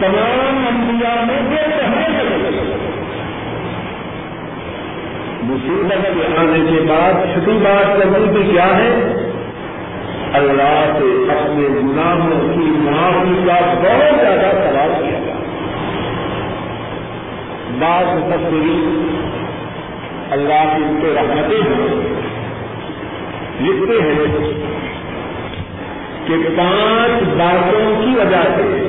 تمام انبیاء میں یہ پہلے مصیبت کے آنے کے بعد، چھٹی بات کرنے کی کیا ہے؟ اللہ سے اپنے گناہوں کی معافی کا بہت زیادہ سوال کیا۔ گیا بعض مفسرین اللہ کی ان کو رحمتیں ہیں۔ لکھتے ہیں کہ پانچ باتوں کی وجہ سے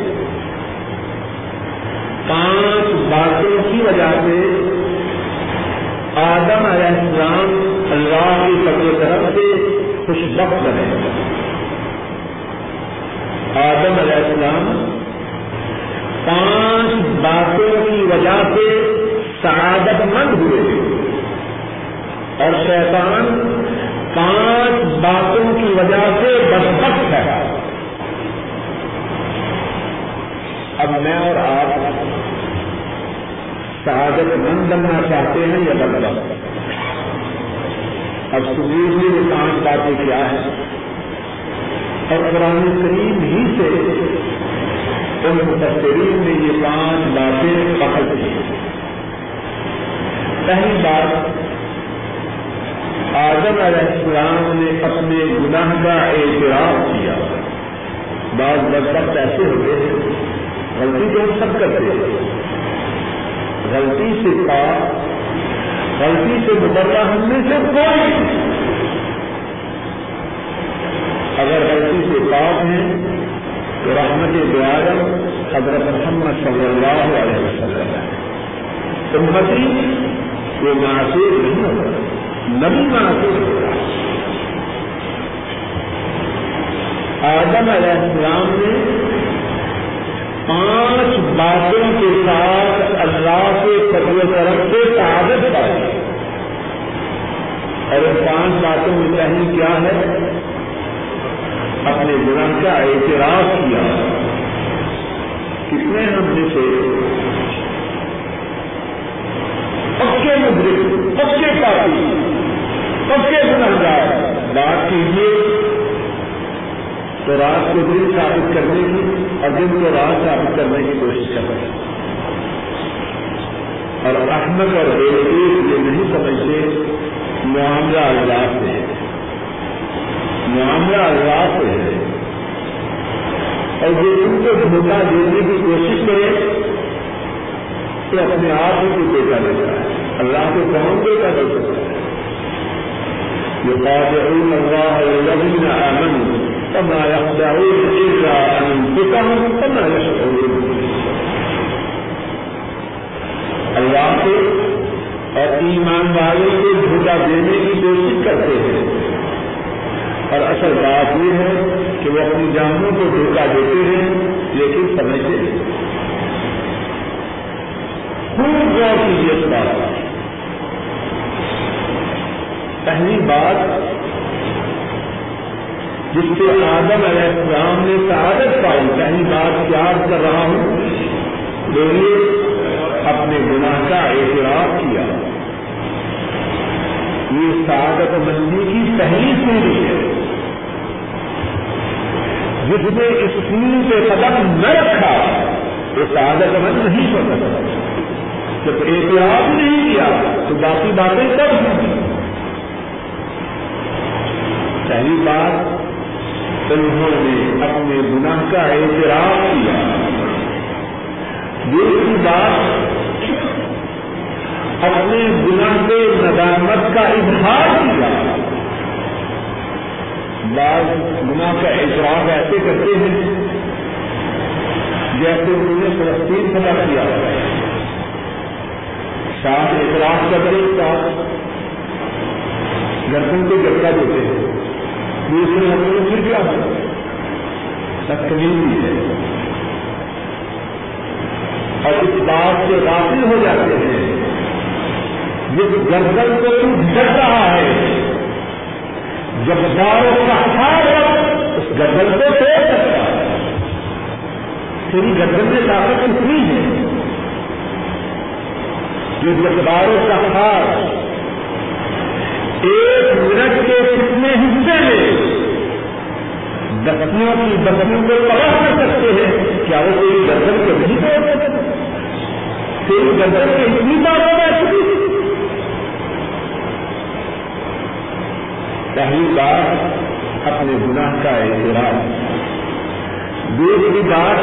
پانچ باتوں کی وجہ سے آدم علیہ السلام اللہ کی سب طرف سے خوش بخت بنے آدم علیہ السلام پانچ باتوں کی وجہ سے سعادت مند ہوئے۔ اور شیطان پانچ باتوں کی وجہ سے بدبخت ہے۔ اب میں اور آپ شہادت مند بننا چاہتے ہیں یا بدبخت اب سبیر سنیے یہ پانچ باتیں کیا ہیں۔ اور قرآن کریم ہی سے ان متحرین نے یہ پانچ باتیں پکڑ کی پہلی بات، آدم علیہ السلام نے اپنے گناہ کا اعتراف کیا۔ بعض بدبخت ایسے ہوتے ہیں غلطی تو ہم سب کرتے ہیں۔ غلطی سے پاک، غلطی سے مبرہ ہم میں سے کوئی اگر غلطی سے پاک ہیں، تو رحمت بیاضم حضرت محمد صلی اللہ علیہ وسلم۔ ہے امتی وہ معصوم نہیں ہوگا نبی معصوم ہوگا آدم علیہ السلام نے پانچ باتوں کے ساتھ اللہ کے قدر طرف سے تعدت پائی اور ان پانچ باتوں میں پہلی کیا ہے؟ اپنے گناہ کا اعتراف کیا۔ کتنے ہم میں سے پکے مدرک پکے پارٹی پکے گنہگار بات کیجیے، تو رات کو دن ثابت کرنے کی اور دن کو رات ثابت کرنے کی کوشش کر رہے ہیں۔ اور احمد اور بیوقوف یہ نہیں سمجھتے معاملہ اللہ سے ہے۔ معاملہ اللہ سے ہے۔ اور یہ ان کو دھوکہ دینے کی کوشش کرے، تو اپنے آپ ہی کو دیکھا دیتا ہے۔ اللہ کو کون دیکھا دے سکتا ہے؟ یہ بات اللہ الذين آمنوا۔ فما يخدعون إلا أنفسهم فما يشعرون اللہ کو اور ایمان والوں کو دھوکہ دینے کی کوشش کرتے ہیں۔ اور اصل بات یہ ہے کہ وہ اپنی جانوں کو دھوکہ دیتے ہیں، لیکن سمجھتے ہیں خوب غور کیجیے اس بات پہلی بات جس سے آدم علیہ السلام نے سعادت پائی پہلی بات یاد کر رہا ہوں بولیے اپنے گناہ کا اعتراف کیا۔ یہ سعادت مندی کی پہلی سیڑھی ہے، جس نے اس سیڑھی پہ قدم نہ رکھا، وہ سعادت مند نہیں ہو سکتا جب اعتراف نہیں کیا، تو باقی باتیں کب ہوں پہلی بات انہوں نے اپنے گناہ کا اعتراف کیا۔ دوسری بات اپنے گناہ کے ندامت کا اظہار کیا۔ بعض گناہ کا اعتراف ایسے کرتے ہیں جیسے انہوں نے فلسطین فتح کیا۔ ساتھ اعتراف کرتے ساتھ گردن کو جھٹکا دیتے ہیں۔ دوسرے ہم نے پھر کیا تکمیل ہے۔ اور اس بات سے غافل ہو جاتے ہیں۔ جس گردن کو تو جھٹ رہا ہے، جب داروں کا ہاتھ اس گردن کو توڑ سکتا ہے۔ تیری گردن میں طاقت اتنی ہے جو جبداروں کا ہاتھ ایک منٹ کے کتنے حصے میں بستیوں کی بستیوں کو تباہ کر سکتے ہیں؟ کیا وہ کوئی گردن کو نہیں توڑ سکتے؟ پھر گردن میں اتنی بار ہو چکی پہلی بات اپنے گناہ کا اعتراف، دوسری بات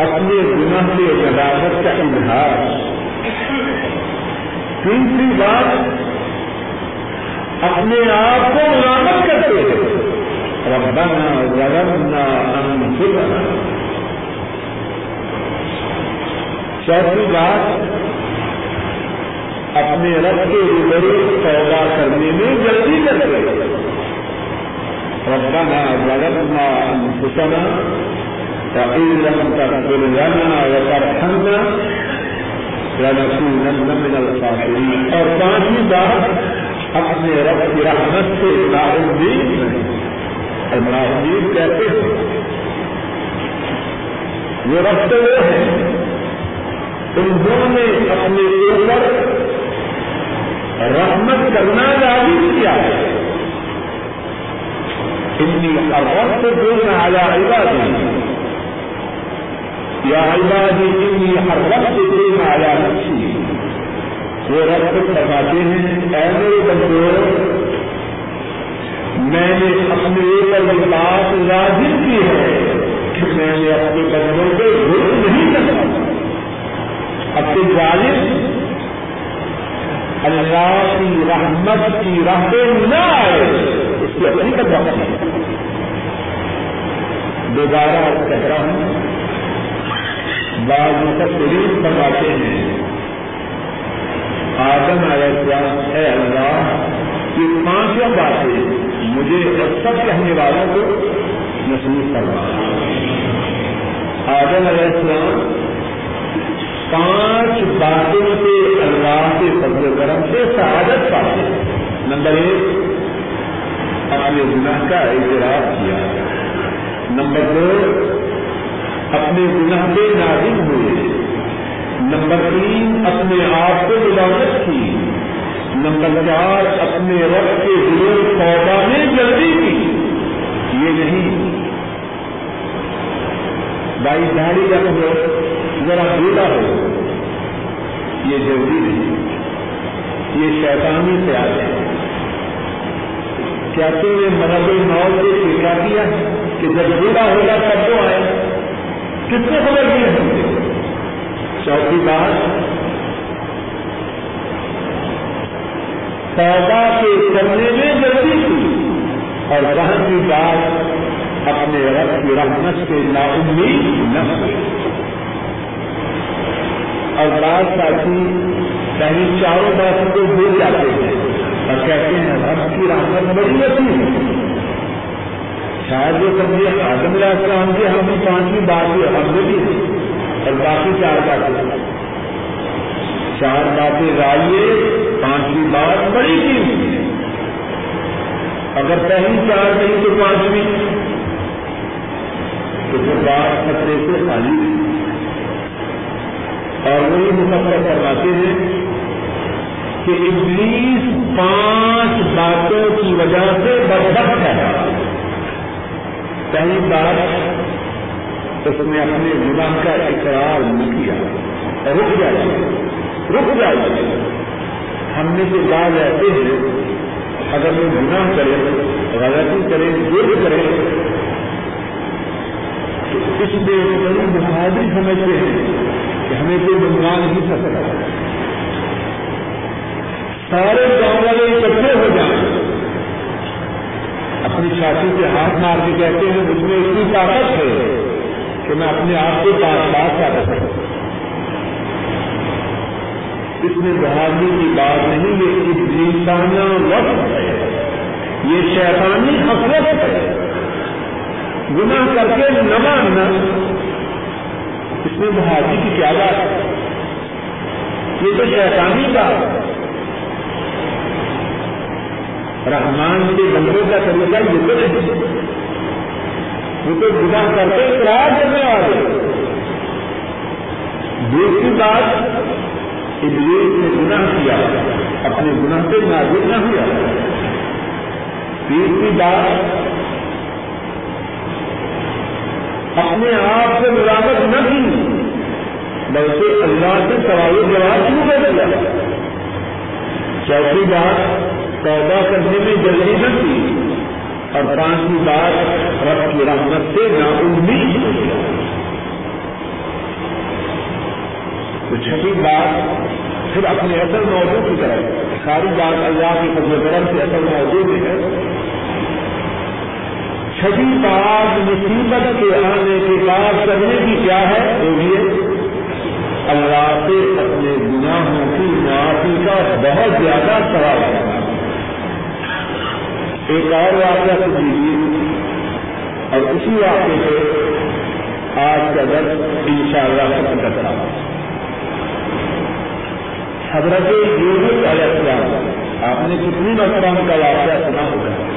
اپنے گناہ کے عدالت کا اظہار تیسری بات، اپنے آپ کو ملامت کرتے ہیں۔ ربنا ظلمنا انفسنا۔ چوتھی بات، اپنے رب کے روبرو پیدا کرنے میں جلدی کرتے ربنا ظلمنا انفسنا۔ فإن لم تغفر لنا وترحمنا۔ من الخاسرين. اور پانچویں بات، اپنے رب کی رحمت سے ناامید نہیں اور ناامید کہتے ہیں، وہ رب تو وہ ہے انہوں نے اپنے اوپر رحمت کرنا لازم کیا۔ ہے اتنی ارب جو میں آیا عبادی۔ یا عبادی اتنی ہر وقت جو میں آیا نفسی وہ رب فرماتے ہیں، اے میرے بندو، میں نے اپنے اوپر یہ بات لازم کی ہے کہ میں نے اپنے بندوں کو ظلم نہیں کرتا اپنے ظالم اللہ کی رحمت کی راہ پہ نہ آئے، اس کی اپنی قدر دوبارہ کہہ رہا ہوں بعض مقصرین فرماتے ہیں، آدم علیہ السلام، اے اللہ، یہ پانچوں باتیں مجھے اور سب کہنے والوں کو محسوس کروا آدم علیہ السلام پانچ باتوں سے اللہ کے فضل کرم سے سعادت پاتے نمبر ایک، اپنے گناہ کا اعتراف کیا۔ نمبر دو اپنے گناہ کے نازک ہوئے۔ نمبر تین، اپنے آپ کو ملازمت کی۔ نمبر چار، اپنے رب کے دلوں پودا میں جلدی کی۔ یہ نہیں۔ بائی دہاڑی رکھ ہو ذرا بولا ہو۔ یہ ضروری نہیں۔ یہ شیطانی سے آتے ہیں کیا تم نے مرد موت سے فکرا کیا کہ جب بولا ہوگا تب تو آئے؟ کس نے خبر دی ہوں گے چوتھی بات، پیدا کے کرنے میں جلدی تھی اور پانچویں بات اپنے رب کی رحمت سے نا امید نہ ہوئے اور بعض ساتھی کہیں چاروں باتوں کو بھول جاتے ہیں اور کہتے ہیں رب کی رحمت بڑی ہوتی ہے۔ شاید وہ سمجھے آدم علیہ السلام کی ہم پانچویں بات بھی ہم بھی اور باقی چار باتیں چار باتیں رائیے پانچویں بات بڑی قیمتی ہے۔ اگر پہلی چار نہیں تو پانچویں۔ تو پھر بات خطرے سے خالی اور وہی مقرر کرواتے ہیں کہ ابلیس پانچ باتوں کی وجہ سے بدبخت ہے۔ پہلی بات اس نے اپنے گناہ کا اقرار نہیں کیا۔ رک جائے رک جائے ہم نے جو بات ایسے ہیں، اگر وہ گناہ کرے، غلطی کرے، جرم کرے، تو اس میں بڑی بہادری سمجھتے ہیں کہ ہمیں کوئی بنوا نہیں سکتا۔ سارے گاؤں والے اکٹھے ہو جائیں۔ اپنی چھاتی سے ہاتھ مار کے کہتے ہیں، مجھ میں اتنی طاقت ہے کہ میں اپنے آپ کو پاس بات کر سکتا اس میں بہادری کی بات نہیں، یہ انسانہ وقت ہے۔ یہ شیطانی حسرت ہے۔ گناہ کر کے نہ ماننا۔ اس میں بہادری کی کیا بات ہے؟ یہ تو شیطانی کا رحمان کے بندوں کا طریقہ یہ تو نہیں۔ وہ تو گناہ کر کے اقرار کرنے والے دوسری بات، ابلیس نے گناہ کیا، اپنے گناہ سے نازک نہ ہوا۔ تیسری بات، اپنے آپ سے ملاقت نہ کی، بلکہ اللہ سے سوال جواب شروع کر دیا چوتھی بات پیدا کرنے میں جلدی نہ کی اور پانچویں بات رب کی رحمت سے نا امید ہو گیا تو چھٹی بات پھر اپنے اصل موضوع کی طرف، ساری بات اللہ کی فضل کرم سے اصل موضوع میں ہے۔ چھٹی بات مصیبت کے آنے کے بعد کرنے کی کیا ہے؟ دیکھیے اللہ سے اپنے گناہوں کی معافی کا بہت زیادہ سوال ہے۔ ایک اور واقعہ سن لیجیے اور اسی واقعے سے آج کا درد ان شاء اللہ ختم کرتا ہوں۔ حضرت یوسف علیہ السلام، آپ نے کتنی مرتبہ کا واقعہ سنا ہوگا۔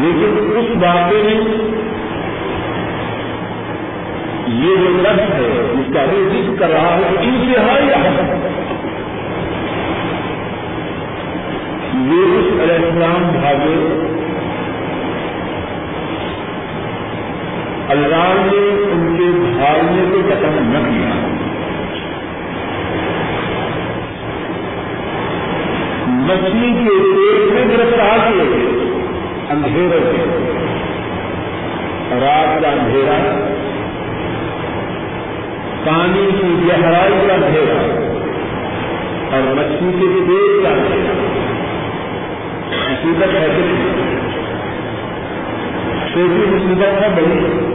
لیکن اس واقعے میں یہ جو لفظ ہے جس کا بھی ذکر کر رہا ہے، انتہائی اہم۔ یہ علیہ السلام بھاگے۔ اللہ نے ان کے بھاگنے کو ختم نہ کیا۔ مچھلی کے پیٹ میں گرفتار کیے گئے، اندھیرے سے رات کا اندھیرا، پانی کی گہرائی کا اندھیرا اور مچھلی کے پیٹ کا اندھیرا۔ مصیبت ہے چھوٹی مصیبت ہے بڑی۔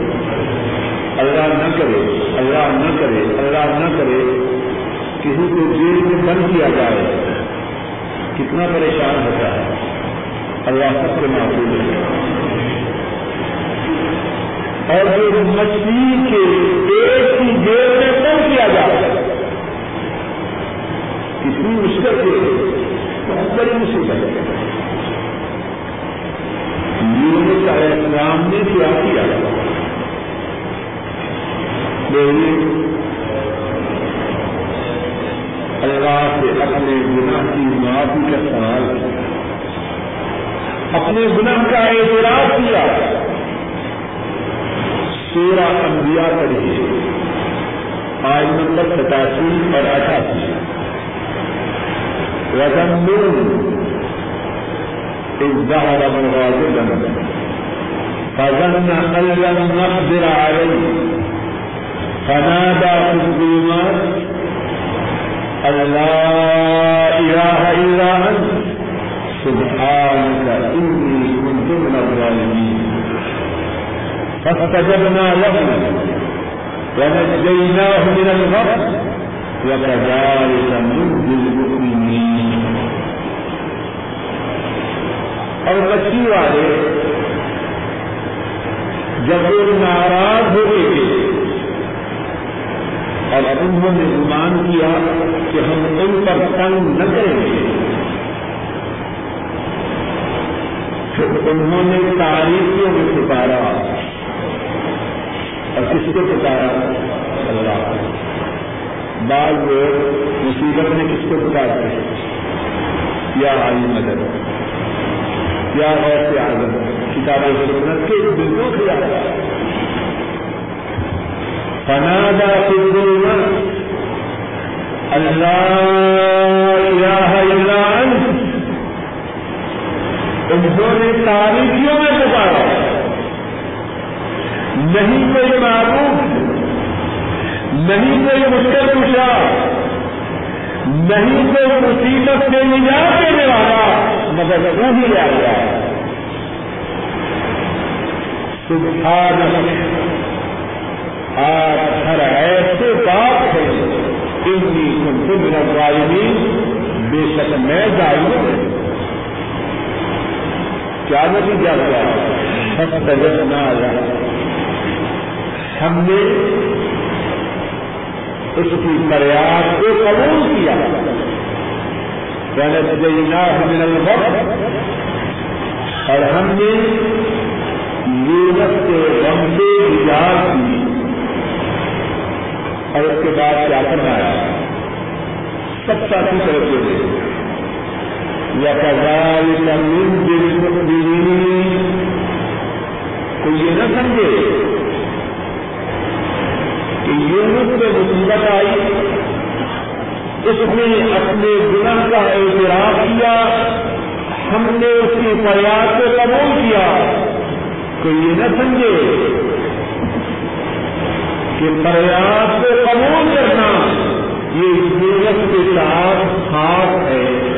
اللہ نہ کرے، اللہ نہ کرے، اللہ نہ کرے۔ کسی کو جیل میں بند کیا جائے، کتنا پریشان ہوتا ہے۔ اللہ سب سے محفوظ ہے۔ اور جو مچھلی کے ایک کی جیل میں کم کیا جائے، کتنی مشکل سے بہت بڑی مصیبت ہے۔ یونس علیہ السلام نے کیا کیا اللہ سے اپنے گناہ کی معافی کا سوال۔ اپنے گناہ کا اعتراف کیا۔ سورہ انبیاء پڑھیے۔ آج نمبر ستاسی اور اٹھاسی۔ رجن ظهر مغاضبا فظن ان لم نقدر عليه. فنادى في الظلمات ان لا اله الا انت سبحانك إني كنت من الظالمين. فاستجبنا له. ونجيناه من الغرب وكذلك ننجي المؤمنين. اور بچی والے. جب وہ ناراض ہو گئے اور انہوں نے گمان کیا کہ ہم ان پر تنگ نہ کریں گے انہوں نے تاریخوں میں پکارا اور کس کو پکارا؟ اللہ بعض لوگ مصیبت میں کس کو پکارتے ہیں؟ یا علی مدد. یا غیر سے آگے کتاب سنت کے بالکل خیال فنادا فضل اللہ الہ الا انت۔ انہوں نے تاریخیوں میں پکارا۔ نہیں کوئی معروف نہیں کوئی مشکل پوچھا نہیں کوئی مصیبت سے نجات دینے والا۔ مگر وہ ہی آ گیا سبحان آپ ہر ایسے بات ہے۔ ان کی میرا بے شک میں جاری ہوں۔ کیا نتیجہ کیا سب تجرب نہ آیا۔ ہم نے اس کی فریاد کو قبول کیا۔ من الوقت اور ہم نے یونس کے غم سے گزار کی اور اس کے بعد کیا کرنا ہے سب ساتھی طرف سے یا وكذلك ننجي المؤمنين۔ کوئی یہ نہ سمجھے کہ یونس پہ مصیبت آئی۔ اس نے اپنے گناہ کا اعتراف کیا، ہم نے اس کی فریاد کو قبول کیا۔ تو یہ نہ سمجھے کہ فریاد کو قبول کرنا یہ ضرورت کے ساتھ خاص ہے۔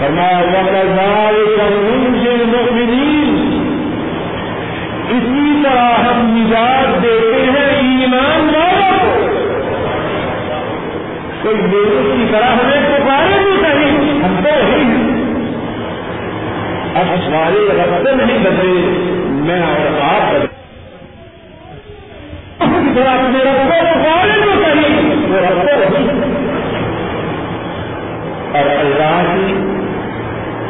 فرمایا اسی طرح ہم نجات دیتے ہیں ایمان والوں کوئی یونس کی طرح ہمیں پکارے بھی کہیں ہم تو ہی اب ہمارے رستے نہیں بدلے، میں اور آپ بدلے۔ طرح میرا پکارے بھی کہیں وہ رستے اور اللہ کی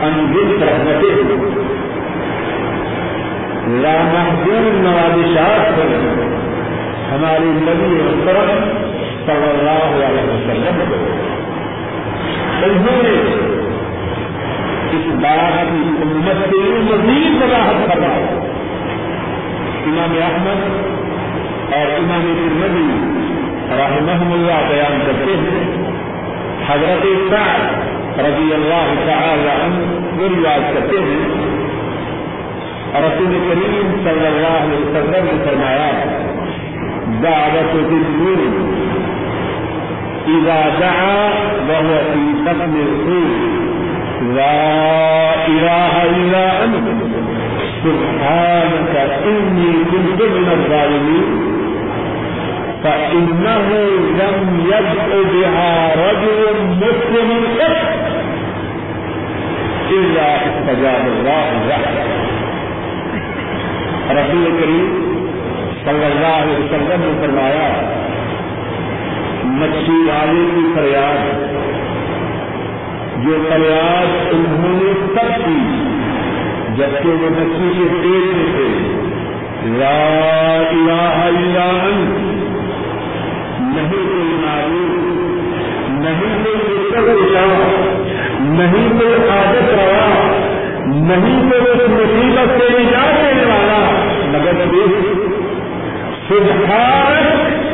انگت رحمتیں لامحدود نوازشات پر ہماری نبی محترم صلی اللہ علیہ وسلم انہوں نے اس بات کی امت کے لیے مزید وضاحت کرا امام احمد اور امام نبی رحمہ اللہ بیان کرتے ہیں. حضرت سعد رضی اللہ تعالی عنہ وہ روایت کرتے ہیں. رسول کریم صلی اللہ علیہ وسلم نے فرمایا، دعوت الدین اذا دعا وهو في بطن الخير لا اله الا انت سبحانك اني كنت من الظالمين. فإنه لم يدع بها رجل مسلم قط إلا استجاب الله له. رسول کریم صلی اللہ علیہ وسلم نے فرمایا مچھلی والے کی فریاد جو فریاد انہوں نے سب کی جبکہ وہ مچھلی کے پیٹ میں تھے۔ لا الہ الا انت۔ نہیں کوئی معروف نہیں کوئی نہیں کوئی عادت روا نہیں کوئی اس مصیبت سے نجات دینے والا۔ مگر سدھارت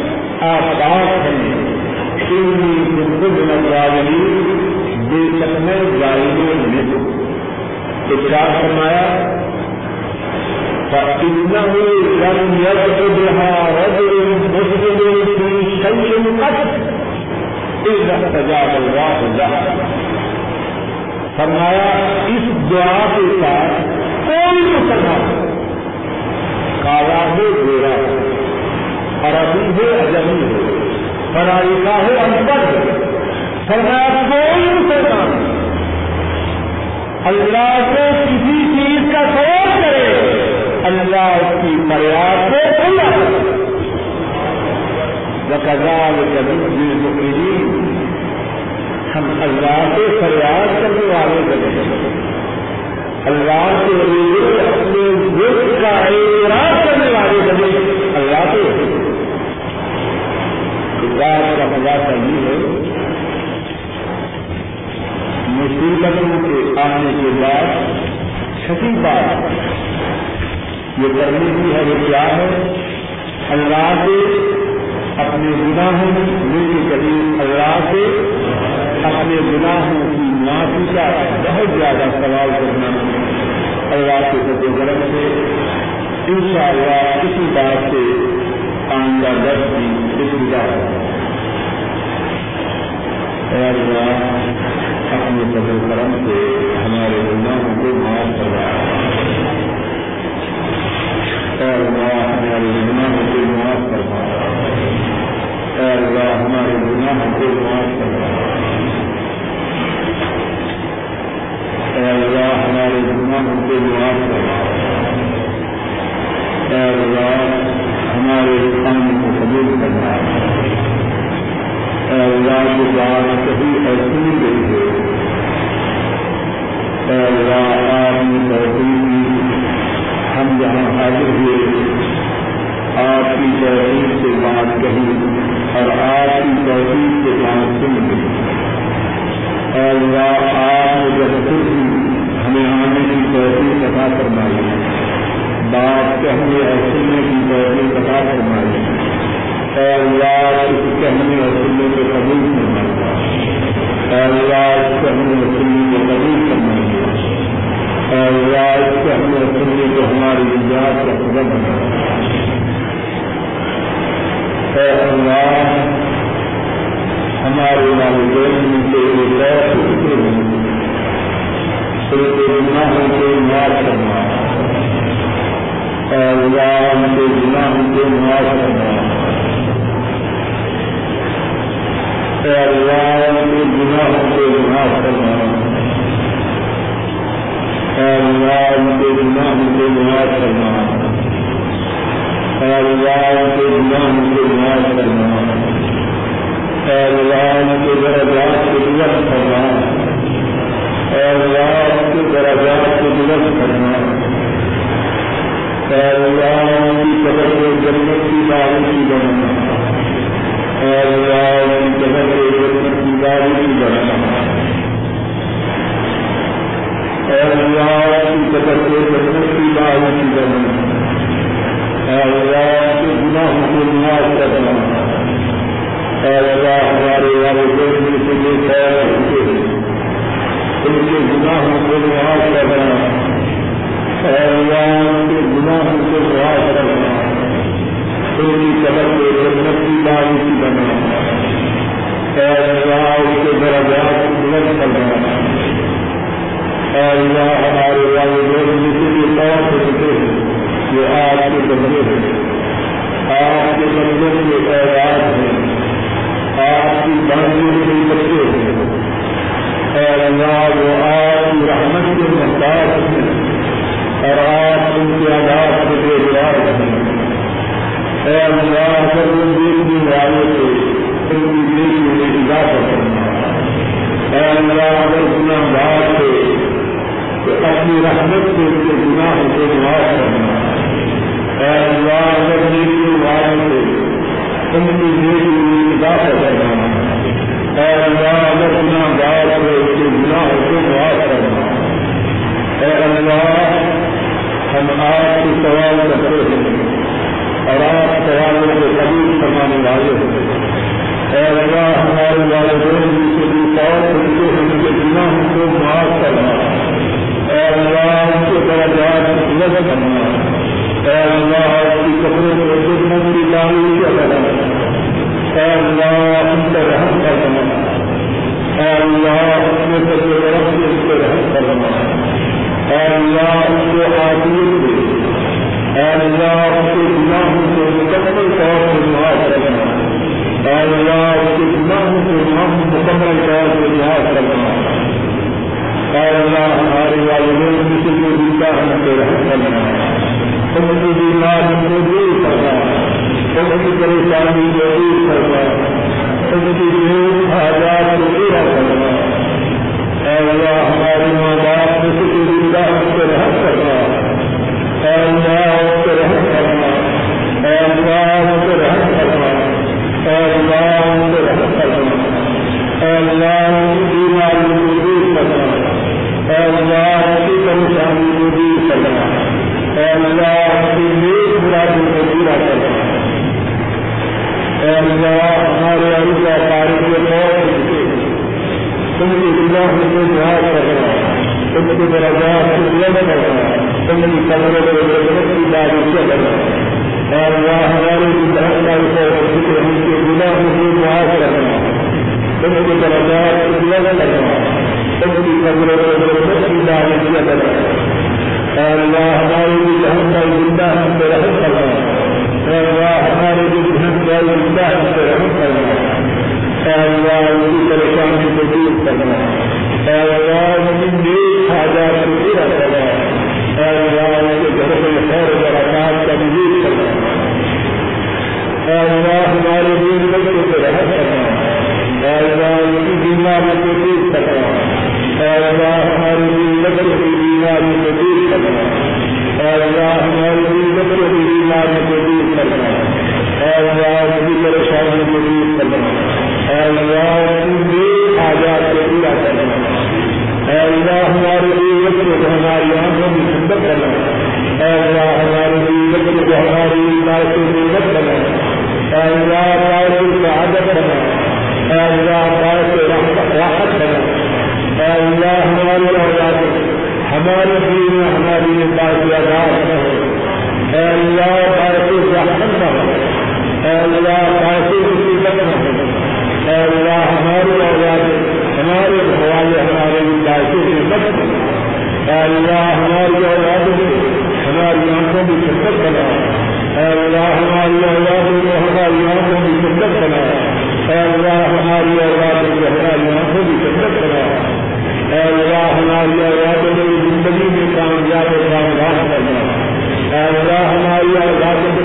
فرمایا، اس دعا کے ساتھ کوئی مسلمان کالا ہو گورا، عربی ہو اجمی ہو فرائی کا ہو انپڑھ ہو فرمایا، کوئی مسلمان اللہ سے کسی چیز کا سوال کرے۔ اللہ اس کی فریاد کو پورا بکزال کبھی مکری ہم اللہ سے فریاد کرنے والے بنے اللہ کے لیے اپنے ملک کا اعتراض کرنے والے بنے اللہ کے۔ بات کا خلاصہ یہ ہے۔ مصیبتوں کے آنے کے بعد، چھٹی بات۔ یہ کرنے کی ہے وہ کیا ہے؟ اللہ سے اپنے گناہوں مل کے قریب اللہ سے اپنے گناہوں کی معافی کا بہت زیادہ سوال کرنا اللہ کے سب گرم سے ان شاء اللہ کسی بات سے آئندہ درد کی ابتدا اللہ اپنے سب کرم سے ہمارے گناہوں کو معاف کر رہا ہے اے اللہ ہمارے گناہوں کو معاف کرنا اے اللہ ہمارے گناہوں کو معاف کرنا اے اللہ ہمارے گناہوں کو معاف کرنا اے اللہ ہمارے کام کو قبول کرنا اے اللہ گئی ہے اے اللہ آپ نے ہم جہاں حاضر ہوئے۔ آپ کی توحید سے بات کہی اور آپ کی توحید سے بات سن گئی اور آپ جب خود ہمیں آنے کی توحید عطا فرمائی، بات کہنے اور سننے کی بہتری پتا فرمائی۔ اے اللہ اس کہنے اور سننے کو قبول فرمائے اے اللہ کہنے اور سننے کو قبول فرمائے اے اللہ اس کہنے اور سننے کو ہماری نجات کا سبب بنا اے اللہ، ہمارے والدین کے لیے فکر ہوں گناہوں کو معاف کرنا اللہ ان کے گناہوں کو معاف کرنا اللہ ان کے گناہوں کو معاف کرنا اللہ ان کے گناہوں کو معاف کرنا اللہ ان کے گناہوں کو معاف کرنا اللہ ان کے درجات کو درست کرنا اللہ کے درجات کو درست کرنا اللہ کی قدر کو جنت کی دعوی بنانا اللہ کی قدر کو جنت کی دعوی بنانا اللہ کی قدر کو جنت کی دعوی بنانا اللہ کے گناہوں کو معاف کرنا۔ اللہ ہمارے والدین میں سے خیر ہوتے ان کے گناہوں کو معاف کرنا۔ اللہ کے گناہوں کو معاف کرنا۔ ان کی قدر کو جنت کی داری کی بنا اللہ اس کے درجات بلند کرنا۔ اللہ ہمارے والدین جسے بھی طور سے ہوتے ہیں یہ آپ کے بندے ہیں آپ کے بندوں کے اعراض ہیں آپ کی بانڈی کے بچے ہیں اے اللہ وہ آپ کی رحمت کے محتاج ہیں اور آپ ان کے آزاد سے بے گزار ہیں اے اللہ اگر وہ دیکھنے والے تھے ان کی دیکھی میں اضافہ کرنا اے اللہ اگر گنا بات تھے تو اپنی رحمت سے ان کے گناہ کو معاف کرنا۔ اے اللہ، اگر دیکھنے والے تھے ان کی دیکھی میں اضافہ کرنا اے اللہ، اگر گنا بات تھے گناہ کو معاف کرنا۔ اے اللہ، ہم آپ کی سوال کرتے ہیں اور آپ سوالوں کو قبول فرمانے والے ہیں۔ اے اللہ، ہمارے والدین سے بھی طور کرتے ان کے گناہ کو معاف کرنا۔ اے اللہ ان کے درجات بلند کرنا اے اللہ کی کپڑوں کو دشمن کی تعلیم کرنا اے اللہ ان پر رحم کرنا اے اللہ اپنے سب طرف سے اس کو رحم کرنا اے اللہ اس کو عادیت دے اے اللہ اس کے گناہوں کو مکمل طور پر معاف کرنا اے اللہ اس کے گناہوں کو ہم مکمل طور پر معاف کرنا اے اللہ، ہمارے والدین کسی کو ہم سے رحم کرنا ان کی بیمار کو دور کرنا ان کی پریشانی کو دور کرنا ان کی کو پورا کرنا اللہ ہمارے ماں باپ کو باعث اے اللہ، ہماری اولاد ہماری آنکھوں کی شکت بنا۔ اے اللہ، ہماری اولاد کو، ہماری آنکھوں کی شکت بنا۔ اے اللہ، ہماری اولاد کو، ہماری آنکھوں کی شکت بنا۔ اے اللہ، ہماری اولاد کو زندگی میں کامیاب و کامیاب کرنا اے اللہ، ہماری اولاد کو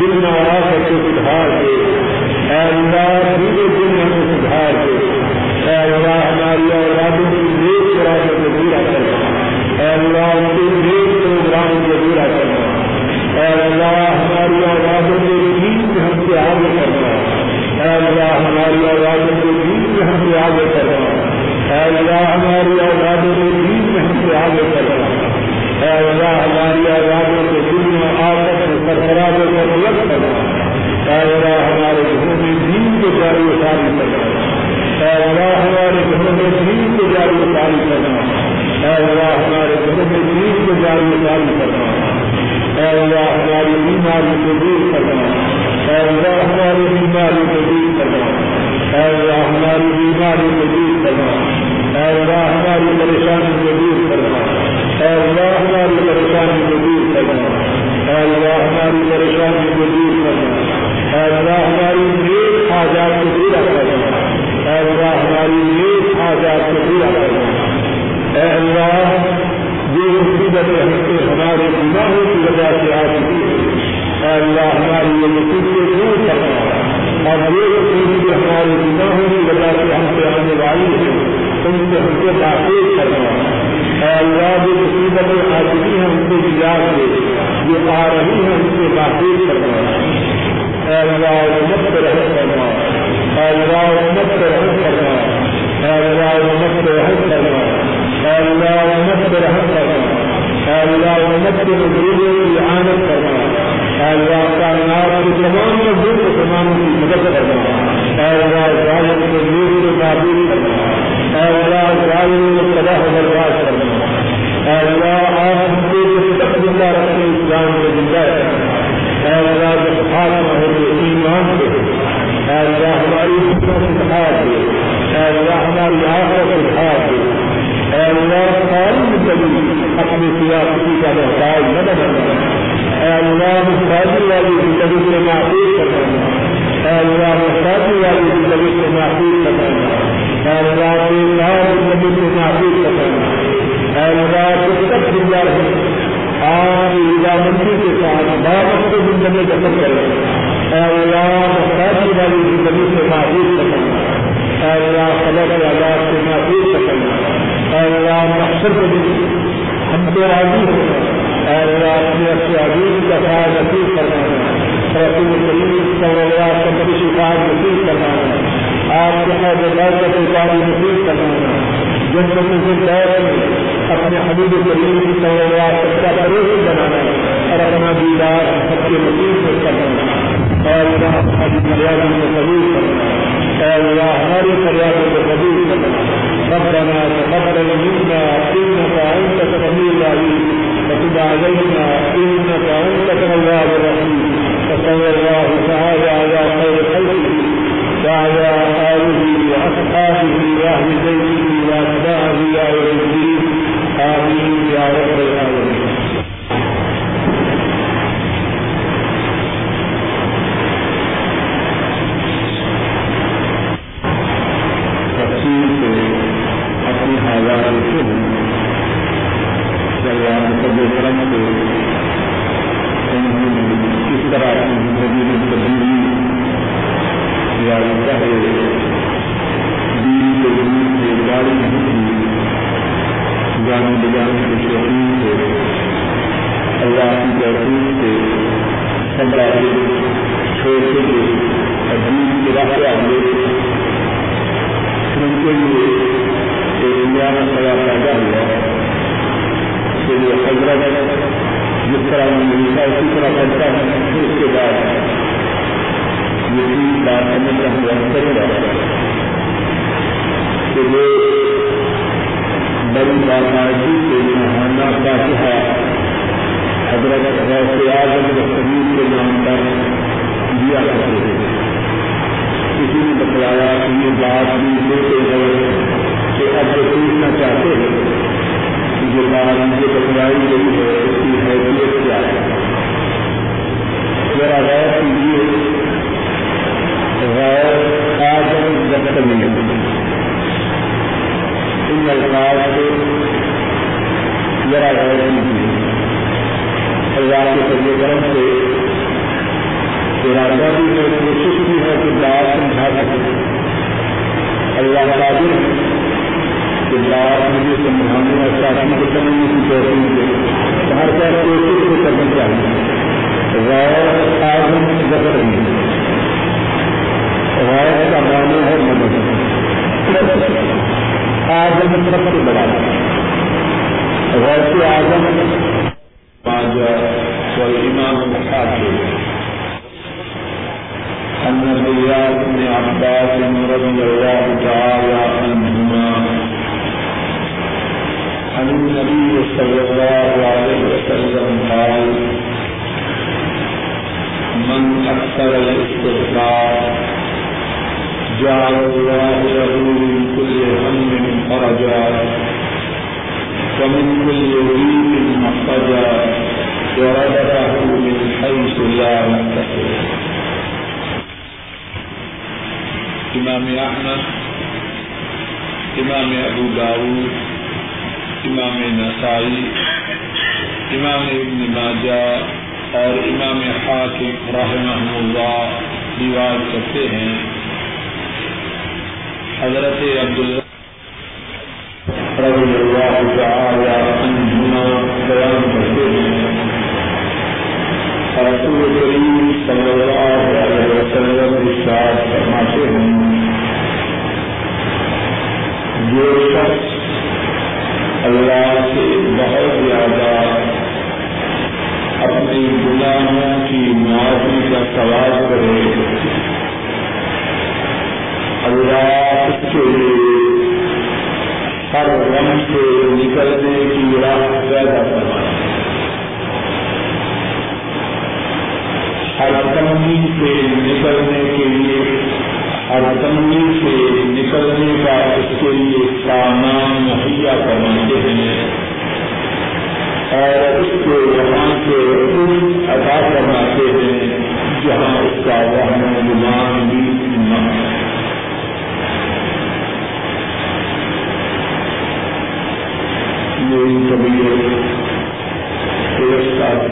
دل میں آواز کو سدھار دے ہماری اولادوں کے دین میں ہم سے آگے کرنا اے اللہ، ہماری اولادوں کے دین میں ہم سے آگے کرنا اے اللہ، ہماری اولادوں کے دل میں آپس میں سرفراز کو الگ کرنا اے اللہ، ہمارے گھروں میں دین کو جاری و ساری کرنا اے اللہ، ہمارے گھروں میں دین کو جاری و ساری کرنا اے اللہ، ہمارے گھروں میں دین کو جاری و ساری کرنا اے اللہ، ہماری بیماری کو دور کرنا اے اللہ ہماری بیماری کو دور کر کرنا اے اللہ ہماری بیماری کو دور کرنا اے اللہ ہماری پریشانی کو دور کرنا اے اللہ ہماری پریشانی کو دور کرنا اے اللہ ہماری پریشانی کو دور کرنا اے اللہ ہماری نیک حاجات کو پورا کرنا اے اللہ ہماری نیک حاجات کو پورا کرنا اے اللہ جو مصیبت ہم سے ہمارے گناہوں کی وجہ سے آ چکی ہے۔ اے اللہ ہماری یہ مصیبتیں دور کرنا اور جو مصیبتیں ہمارے گناہوں کی وجہ سے ہم سے آنے والی ہیں ان سے ہم سے تاخیر کرنا۔ اے اللہ، جو مصیبتیں آ چکی ہیں، ان سے یاد دے جو آ رہی ہیں، ان سے تاخیر کرنا۔ اے اللہ امت پہ کرنا اے اللہ امت پہ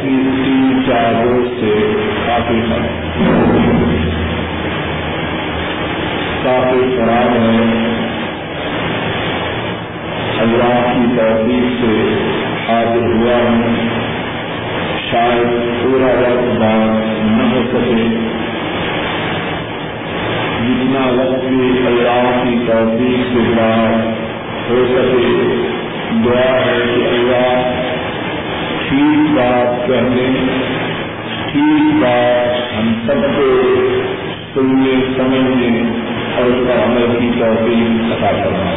تین چار روز سے کافی کافی خراب ہے۔ اللہ کی توفیق سے حاضر ہوا ہوں۔ شاید پورا وقت بات نہ ہو سکے۔ جتنا وقت بھی اللہ کی توفیق سے بات ہو سکے، دعا ہے کہ اللہ ٹھیک بات کہنے، ٹھیک بات ہم سب کو سننے، سمجھنے اور اس کا عمل کی توفیق عطا کرنا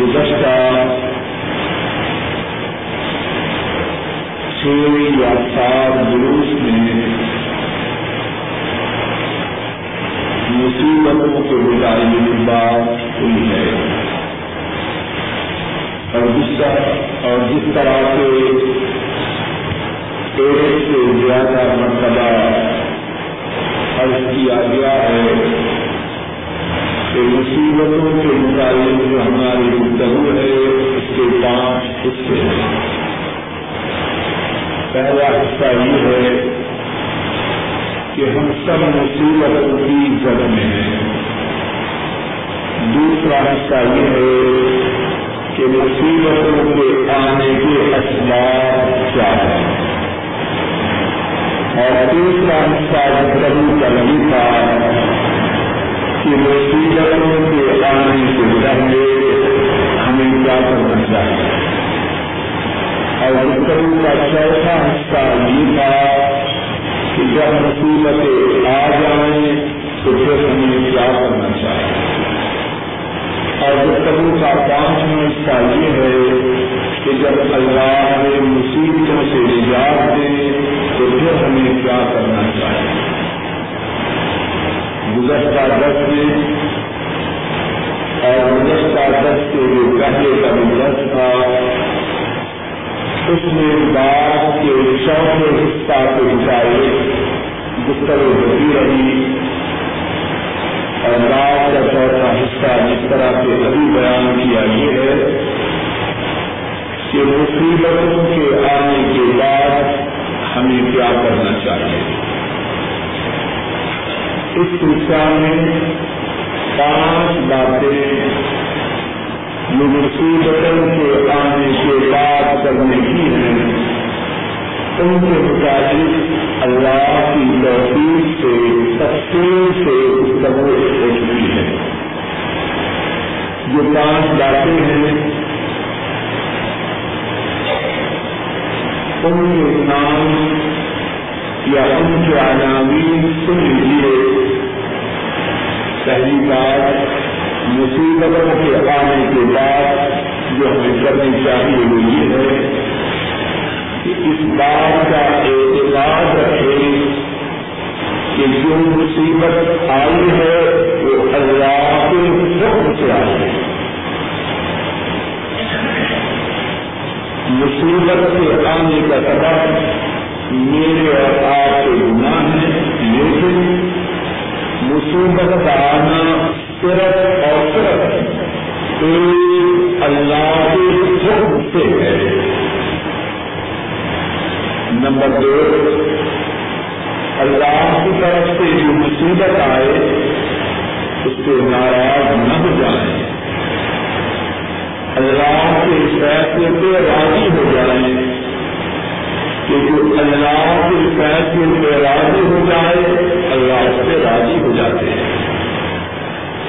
گزشتہ چھ یا سات جلوس میں مصیبتوں کے بتائی بات ہوئی ہے۔ اور جس طرح اور جس طرح سے ایک سے زیادہ مرتبہ عرض کیا گیا ہے کہ مصیبتوں کے متعلق جو ہماری گفتگو ہے، اس کے پانچ حصے ہیں۔ پہلا حصہ یہ ہے کہ ہم سب مصیبتوں کی جد میں ہیں۔ دوسرا حصہ یہ ہے کہ مصیبتوں کے آنے کے اسباب کیا ہیں؟ اور تیسرا حصہ گفتگو کا نہیں تھا کہ مصیبتوں کے آنے سے پہلے ہمیں کیا کرنا چاہیے؟ اور گفتگو کا چوتھا حصہ یہ تھا کہ جب مصیبتیں آ جائیں تو پھر ہمیں کیا کرنا چاہیے؟ اور گفتگو کا پانچواں حصہ یہ ہے کہ جب اللہ نے مصیبتوں سے نجات دے، تو پھر ہمیں کیا کرنا چاہیے؟ گزشتہ دس میں اور گزشتہ دس کے جو پہلے کا درس تھا، اس میں بات کے چوتھے حصہ کے بجائے گفتگو ہوتی رہی۔ اور بات کا چوتھا حصہ جس طرح سے ابھی بیان کیا یہ ہے کہ مصیبتوں کے آنے کے بعد ہمیں کیا کرنا چاہیے؟ اس سلسلہ میں پانچ باتیں جو مصیبتوں کے آنے کے بعد کرنے کی ہیں۔ ان کے مطابق اللہ کی توفیق سے، تفصیل سے گفتگو ہو چکی ہے۔ جو پانچ باتیں ہیں۔ ان کے نام یا ان کے عناوین سن لیجیے پہلی بات، مصیبتوں کے آنے کے بعد جو ہمیں کرنی چاہیے وہ یہ ہے۔ اس بات کا اعتقاد رکھے کہ جو مصیبت آئی ہے، وہ اللہ کے حکم سے آئی ہے۔ مصیبت کے آنے کا سبب میرے اور آپ کے گناہ ہے لیکن مصیبت کا آنا صرف اور صرف ایک اللہ کے حکم سے ہے۔ نمبر دو، اللہ کی طرف سے جو مصیبت آئے، اس سے ناراض نہ ہو جائیں اللہ کے فیصلے پہ راضی ہو جائیں کہ جو اللہ کے فیصلے پہ راضی ہو جائے، اللہ اس سے راضی ہو جاتے ہیں۔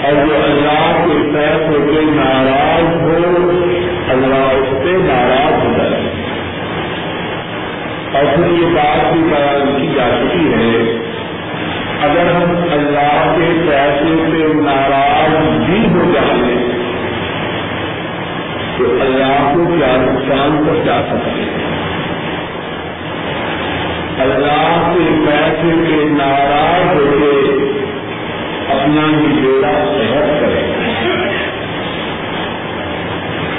اور جو اللہ کے فیصلے پہ ناراض ہو، اللہ اس سے ناراض ہو جاتے ہیں۔ اور پھر یہ بات بھی بیان کی جا چکی ہے۔ اگر ہم اللہ کے پیسے سے ناراض بھی ہو جائیں، تو اللہ کو کیا نقصان پہنچا سکتے اللہ کے پیسے کے ناراض ہو کے اپنا ہی بیڑا صحت کرے۔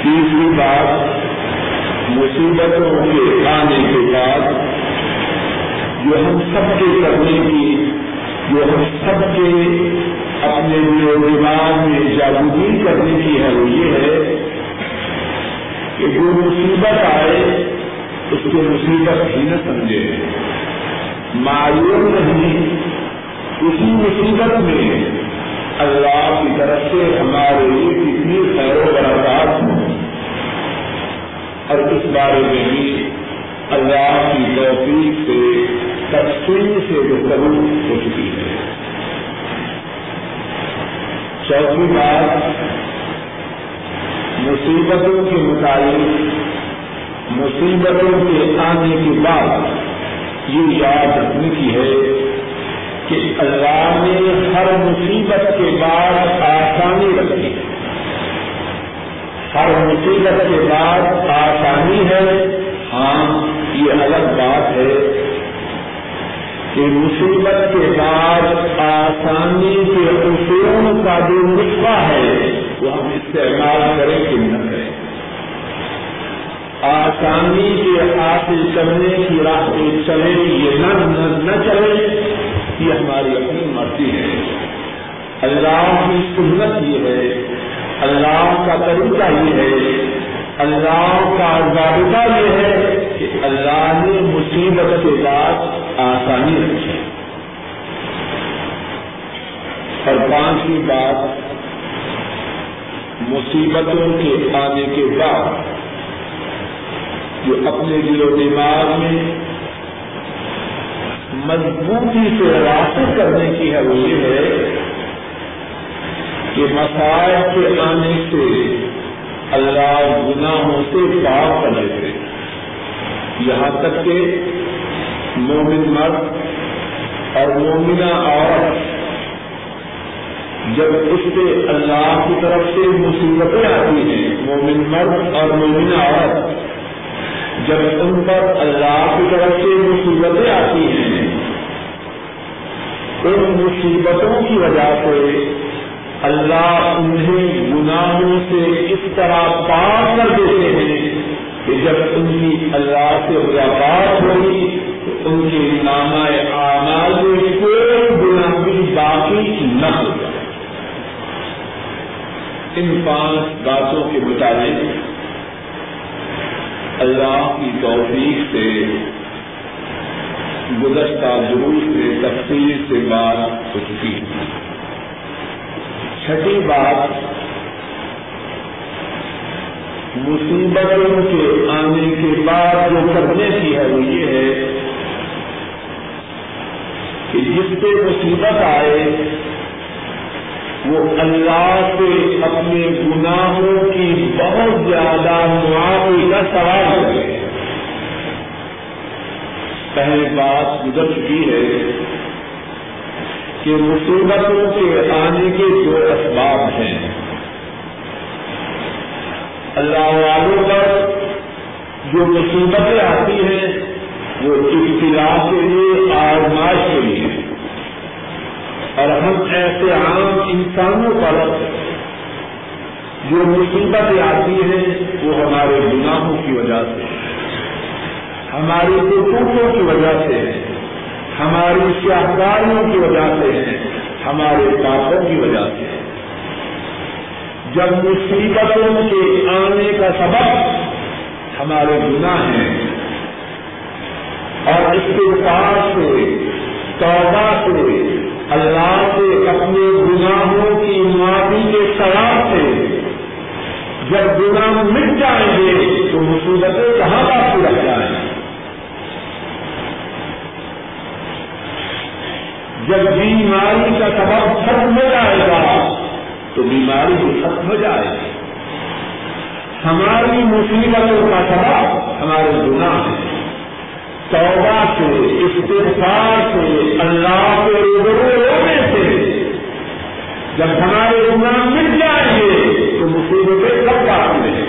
تیسری بات مصیبتوں کے آنے کے بعد جو ہم سب کے کرنے کی، جو ہم سب کے اپنے دماغ میں جاگودی کرنے کی ہے، وہ یہ ہے کہ جو مصیبت آئے، اس کو مصیبت ہی نہ سمجھے۔ معلوم نہیں اسی مصیبت میں اللہ کی طرف سے ہمارے لیے کتنی خیر و برکات ہوں اور اس بارے میں بھی اللہ کی توفیق سے تفصیل سے گفتگو ہو چکی ہے۔ چوتھی بات، مصیبتوں کے متعلق، مصیبتوں کے آنے کے بعد یہ یاد رکھنے کی ہے کہ اللہ نے ہر مصیبت کے بعد آسانی رکھی ہے ہر مصیبت کے بعد آسانی ہے۔ ہاں یہ الگ بات ہے کہ مصیبت کے بعد آسانی کے اصولوں کا جو نسخہ ہے، وہ ہم استعمال کریں کہ نہ کریں آسانی کے حاصل کرنے کی راہ پہ چلے یہ نہ نہ چلے یہ ہماری اپنی مرضی ہے۔ اللہ کی سنت یہ ہے اللہ کا طریقہ یہ ہے، اللہ کا ضابطہ یہ ہے کہ اللہ نے مصیبت کے بعد آسانی رکھی۔ اور پانچویں بات، مصیبتوں کے آنے کے بعد، جو اپنے دل و دماغ میں مضبوطی سے راسر کرنے کی ہے، وہ یہ ہے کہ مسائل کے آنے سے اللہ گناہوں سے پاک کر لیتے یہاں تک کہ مومن مرد اور مومنہ عورت جب اس سے اللہ کی طرف سے مصیبتیں آتی ہیں، مومن مرد اور مومن عورت، جب ان پر اللہ کی طرف سے مصیبتیں آتی ہیں، ان مصیبتوں کی وجہ سے اللہ انہیں گناہوں سے اس طرح پار کر دیتے ہیں کہ جب ان کی اللہ سے ملاقات ہوئی تو ان کے نامہ آمال میں کوئی گناہ بھی باقی نہ ہو جائے۔ ان پانچ باتوں کے مطابق اللہ کی توفیق سے، گزشتہ دروس میں تفصیل سے بات ہو چکی۔ چھٹی بات مصیبتوں کے آنے کے بعد جو کرنے کی ہے وہ یہ ہے کہ جس پہ مصیبت آئے، وہ اللہ سے اپنے گناہوں کی بہت زیادہ معافی کا سوال کرے۔ پہلی بات گزر چکی ہے کہ مصیبتوں کے آنے کے جو اسباب ہیں۔ اللہ والوں پر جو مصیبتیں آتی ہیں، وہ ابتدا کے لیے، آزمائش کے لیے۔ اور ہم ایسے عام انسانوں پر جو مصیبتیں آتی ہیں، وہ ہمارے گناہوں کی وجہ سے، ہماری قوتوں کی وجہ سے ہماری شاہکاریوں کی وجہ سے ہمارے پاپوں کی وجہ سے جب مصیبتوں کے آنے کا سبب ہمارے گناہ ہیں اور اس کے پاس سے، توبہ سے، اللہ سے اپنے گناہوں کی معافی کے سواب سے جب گناہ مٹ جائیں گے تو مصیبتیں کہاں باقی رہ جائیں؟ گے جب بیماری کا سبب ختم ہو جائے گا، تو بیماری بھی ختم ہو جائے گی۔ ہماری مصیبتوں کا سبب ہمارے گناہ ہے توبہ سے استفار سے، اللہ کے روبرو ہونے سے۔ جب ہمارے گناہ مل جائیں گے، تو مصیبتیں کب باقی رہے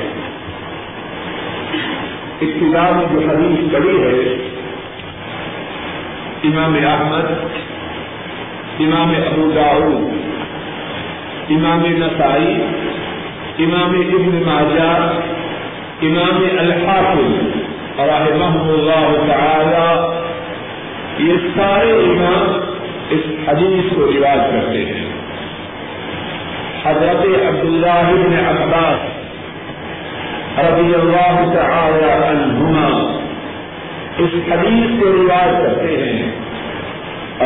ابتدا میں جو حدیث پڑی ہے، امام احمد امام ابو داؤد، امام نسائی، امام ابن ماجہ، امام الحافظ رحمہ اللہ تعالی، یہ سارے امام اس حدیث کو رواج کرتے ہیں۔ حضرت عبداللہ بن عباس رضی اللہ تعالی عنہما اس حدیث کو رواج کرتے ہیں۔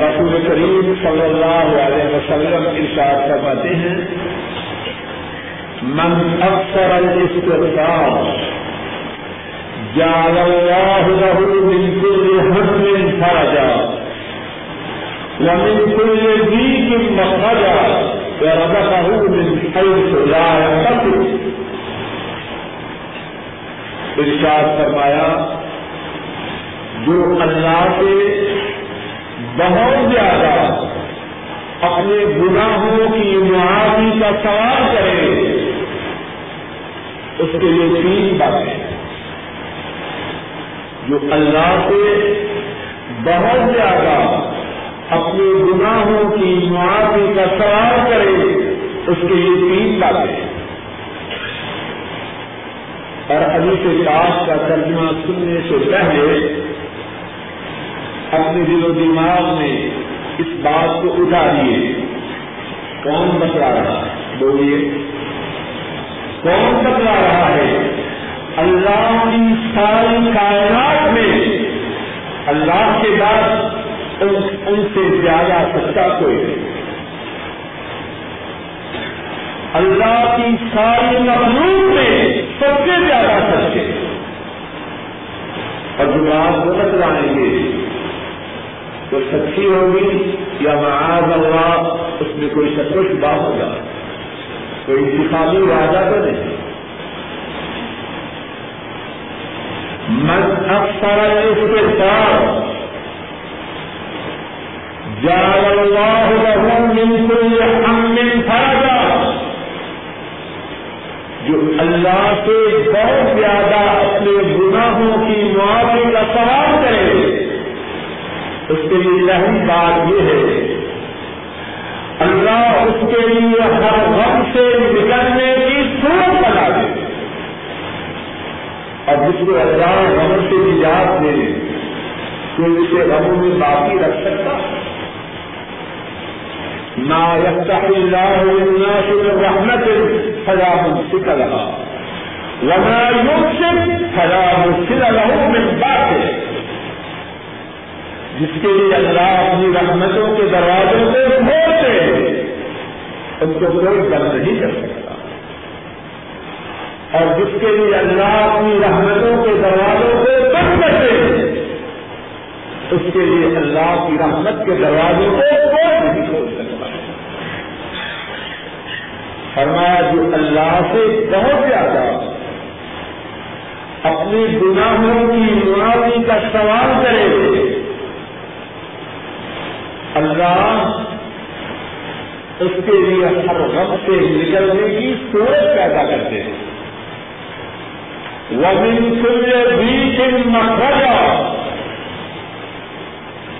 رسول کریم صلی اللہ علیہ وسلم ارشاد فرماتے ہیں، من اکثر الاستغفار جعل الله له من كل هم فرجا ومن كل ضيق مخرجا ورزقه من حيث لا يحتسب ارشاد فرمایا، جو اللہ سے بہت زیادہ اپنے گناہوں کی معافی کا سوال کرے، اس کے لیے تین باتیں جو اللہ سے بہت زیادہ اپنے گناہوں کی معافی کا سوال کرے، اس کے لیے تین باتیں اور ابھی سے کا ترجمہ سننے سے پہلے اپنے دل و دماغ میں اس بات کو اتاریے کون بتلا رہا ہے؟ بولیے۔ کون بتلا رہا ہے؟ اللہ کی ساری کائنات میں۔ اللہ کے بعد ان سے زیادہ سچا کوئی نہیں۔ اللہ کی ساری مخلوق میں سب سے زیادہ سچے۔ اور جو آپ غلط لائیں گے۔ تو سچی ہوگی یا معاذ اللہ، اس میں کوئی شک و شبہ ہوگا کوئی انتخابی وعدہ تو نہیں۔ من اکثر استغفار جعل الله له من كل هم فرجا، جو اللہ سے بہت زیادہ اپنے گناہوں کی معافی کا سوال کے لیے اہم بات یہ ہے۔ اللہ اس کے لیے ہر غم سے نکلنے کی صورت بنا دے۔ اور جس کو اللہ غم سے نجات دے، تو اسے غموں میں باقی رکھ سکتا نہ يفتح الله للناس من رحمة فلا ممسك لها۔ وما يمسك فلا مرسل له من بعده۔ جس کے لیے اللہ اپنی رحمتوں کے دروازوں کو کھولتے ان کو کوئی بند نہیں کر سکتا۔ اور جس کے لیے اللہ اپنی رحمتوں کے دروازوں کو بند کرتے اس کے لیے اللہ کی رحمت کے دروازوں کو کوئی نہیں کھول سکتا۔ فرمایا، جو اللہ سے بہت زیادہ اپنی گناہوں کی معافی کا سوال کرے اللہ اس کے لیے ہر غم سے نکلنے کی صورت پیدا کرتے ہیں۔ وزن سوریہ بیچ مکھرا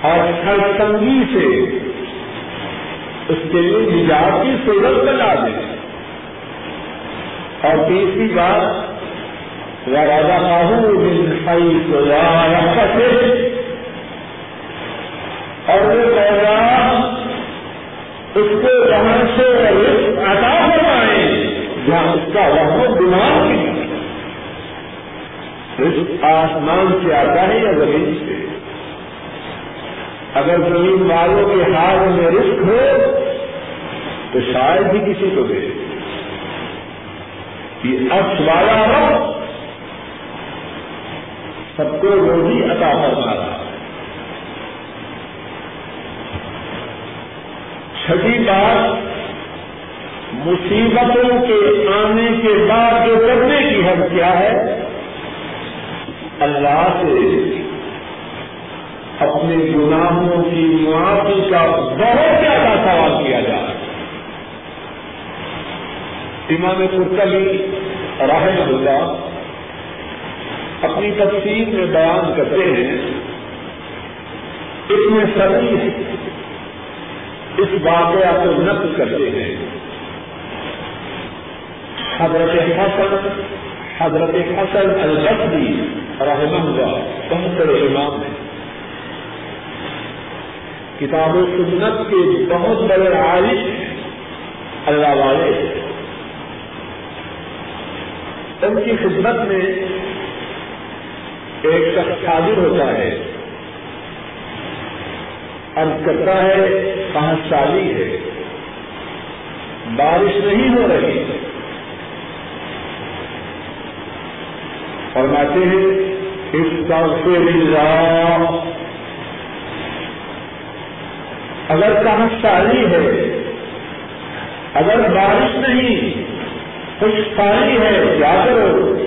اور ہر تنگی سے اس کے لیے نجات کی صورت بنا دیں اور تیسری بات راجا بابو بن تو اور وہ پیغام اس کو وہاں سے عطا فرمائے جہاں اس کا وہاں دماغ رزق آسمان سے آتا ہے یا زمین سے؟ اگر زمین والوں کے ہاتھ میں رزق ہو، تو شاید ہی کسی کو دے۔ یہ اکش والا رب سب کو روزی عطا فرما رہا چھٹی بات مصیبتوں کے آنے کے بعد جو کرنے کی حد کیا ہے؟ اللہ سے اپنے گناہوں کی معافی کا بہت زیادہ سوال کیا جا رہا ہے۔ امام قرطبی رحم اللہ اپنی تفصیل میں بیان کرتے ہیں اس میں سبھی اس واقعہ کو نقل کرتے ہیں۔ حضرت حسن حضرت حسن البصری رحمہ اللہ بہت بڑے امام ہیں۔ کتاب و سنت کے بہت بڑے عالم اللہ والے ان کی خدمت میں ایک شخص حاضر ہوتا ہے۔ ارد کرتا ہے کہاں سالی ہے۔ بارش نہیں ہو رہی۔ فرماتے ہیں اس کا اگر کہاں سالی ہے، اگر بارش نہیں کچھ پانی ہے کیا کرو۔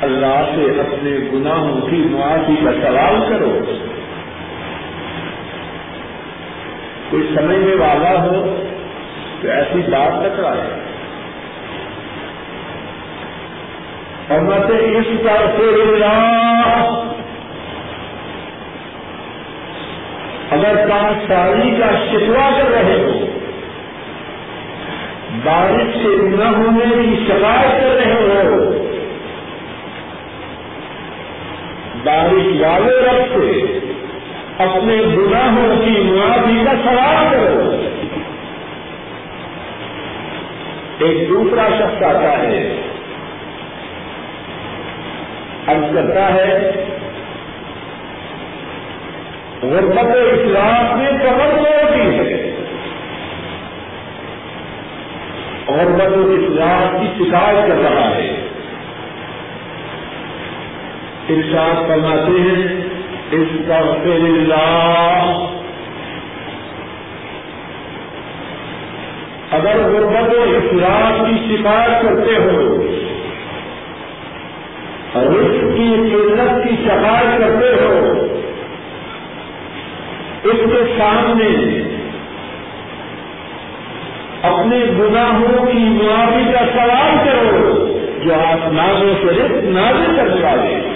اللہ سے اپنے گناہوں کی معافی کا سوال کرو۔ کوئی سمجھنے والا ہو تو ایسی بات ٹکرائے اور میں اس کا سے اگر کام ساری کا شکوا کر رہے ہو، بارش سے نہ ہونے کی شکایت کر رہے ہو، بارش والے رب سے اپنے گناہوں کی معافی کا سوال کرو۔ ایک دوسرا شخص آتا ہے۔ ارد کرتا ہے، غربت اسلام نے کمر توڑ دی ہے۔ اور بدو اسلام کی شکایت کر رہا ہے۔ ارشاد فرماتے ہیں اس کا اللہ۔ اگر غربت و کی شکایت کرتے ہو اور اس کی قلت کی شکایت کرتے ہو، اس کے سامنے اپنے گناہوں کی معافی کا سوال کرو، جو آپ نازوں سے رقص نازل کرنے والے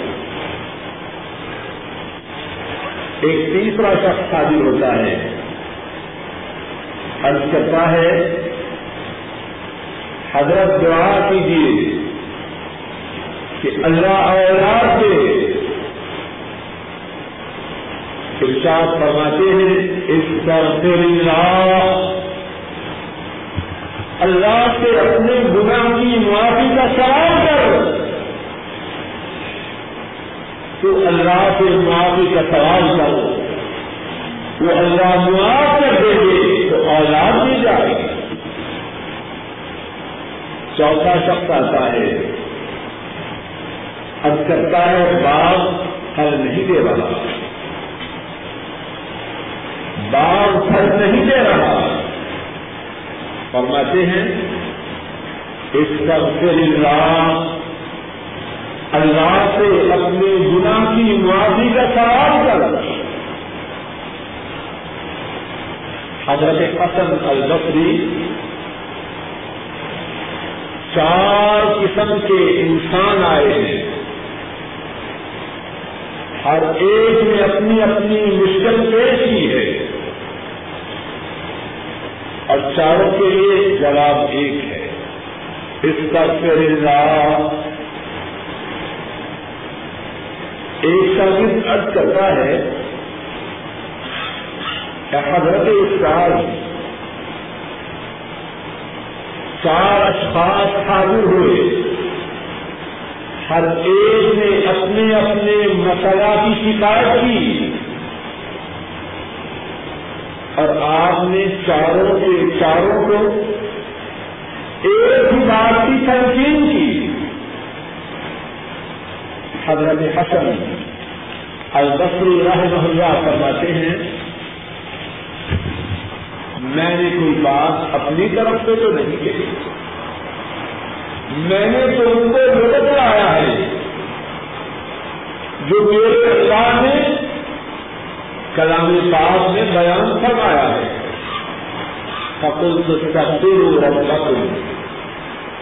ایک تیسرا شخص حاضر ہوتا ہے۔ عرض کرتا ہے، حضرت دعا کیجیے کہ اللہ اولاد کے ارشاد فرماتے ہیں اس طرح اللہ سے اپنے گناہ کی معافی کا سوال کر۔ تو اللہ سے معافی کا سوال کرو۔ وہ اللہ معاف کر دے گے تو اولاد دی جائے گی۔ چوتھا شخص آتا ہے۔ اب کرتا ہے باغ پھل نہیں دے رہا۔ باغ پھل نہیں دے رہا۔ فرماتے ہیں، اس سب سے اللہ اللہ سے اپنے گناہ کی معافی کا سوال کر حضرت حسن البصری چار قسم کے انسان آئے ہیں۔ ہر ایک نے اپنی اپنی مشکل پیش کی ہے۔ اور چاروں کے لیے جواب ایک ہے۔ اس کا اللہ ایک شاگرد ارد کرتا ہے حضرت اسرار چار اشخاص حاضر ہوئے۔ ہر ایک نے اپنے اپنے مسئلہ کی شکایت کی۔ اور آپ نے چاروں کے چاروں کو ایک ہی بات کی تنظیم کی۔ حضرت حسن البصری رحمہ اللہ فرماتے ہیں، میں نے کوئی بات اپنی طرف سے تو نہیں کہی۔ میں نے تو ان کو وہ کرایا ہے جو میرے اللہ نے کلام پاک میں بیان فرمایا ہے۔ فقل تو تقدیر ربکم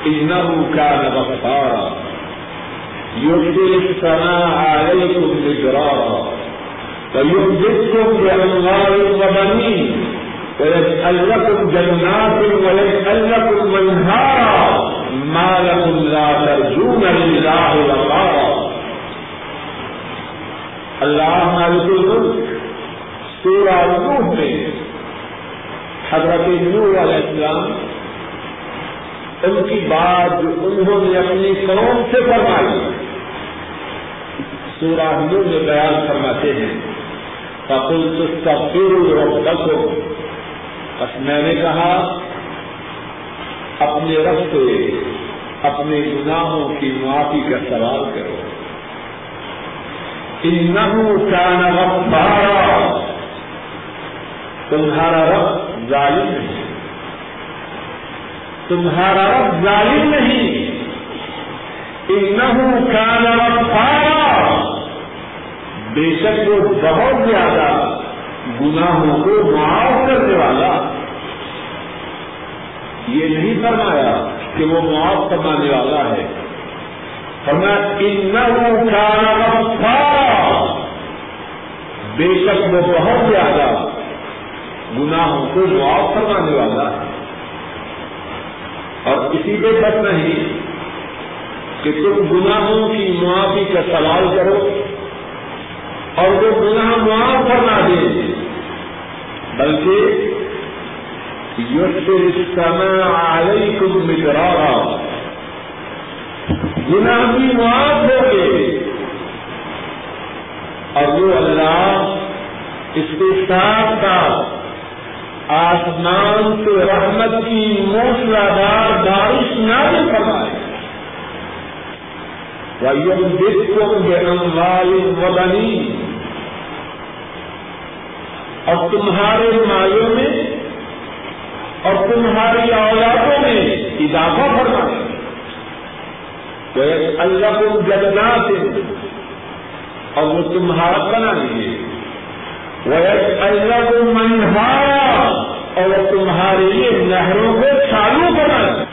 انه كان غفارا۔ يرسل السماء عليكم مدرارا بأموال وبنين لكم جنات لكم ما لكم لا ترجون لله وقارا اللہ مالک الملک سورہ نوح میں حضرت نور علیہ السلام ان کی بات انہوں نے اپنی قوم سے فرمائی۔ سورہ نور میں بیان فرماتے ہیں۔ کپل تستغفروا ربکم بس میں نے کہا، اپنے رب سے، اپنے گناہوں کی معافی کا سوال کرو۔ انہو کان غفارا۔ تمہارا رب ظالم نہیں۔ تمہارا رب ظالم نہیں۔ انہو کان غفارا۔ بے شک وہ بہت زیادہ گناہوں کو معاف کرنے والا یہ نہیں فرمایا کہ وہ معاف فرمانے والا ہے۔ فرمایا بے شک وہ بہت زیادہ گناہوں کو معاف فرمانے والا ہے۔ اور اسی پہ بس نہیں کہ تم گناہوں کی معافی کا سوال کرو۔ اور وہ گناہ معاف کرنا دے بلکہ یسر السماء علیکم مدرارا گناہ بھی معاف ہو گئے اور وہ اللہ اس کے ساتھ ساتھ آسمان سے رحمت کی موسلادار بارش نازل فرمائے۔ وَيُمْدِدْكُمْ اور تمہارے مالوں میں اور تمہاری اولادوں میں اضافہ فرمائے اللہ کو جگنا سے اور وہ تمہارا بنا لیجیے۔ وہ اللہ منہارا اور تمہارے لیے نہروں کو چالو بنا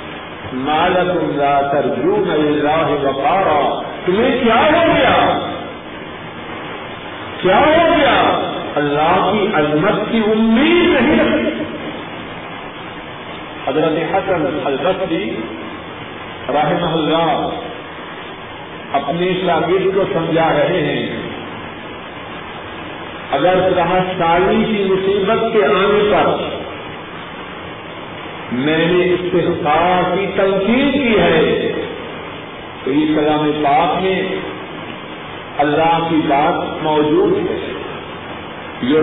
مالک اللہ ترجون اللہ وقارا. تمہیں کیا ہو گیا؟ کیا ہو گیا؟ اللہ کی عظمت کی امید نہیں رکھتی حضرت حسن البصری رحمہ اللہ اپنے شاگرد کو سمجھا رہے ہیں. اگر کہا سالی کی مصیبت کے آنے پر میں نے استحصال کی تنقید کی ہے۔ تو یہ کلام پاک میں اللہ کی بات موجود ہے۔ یہ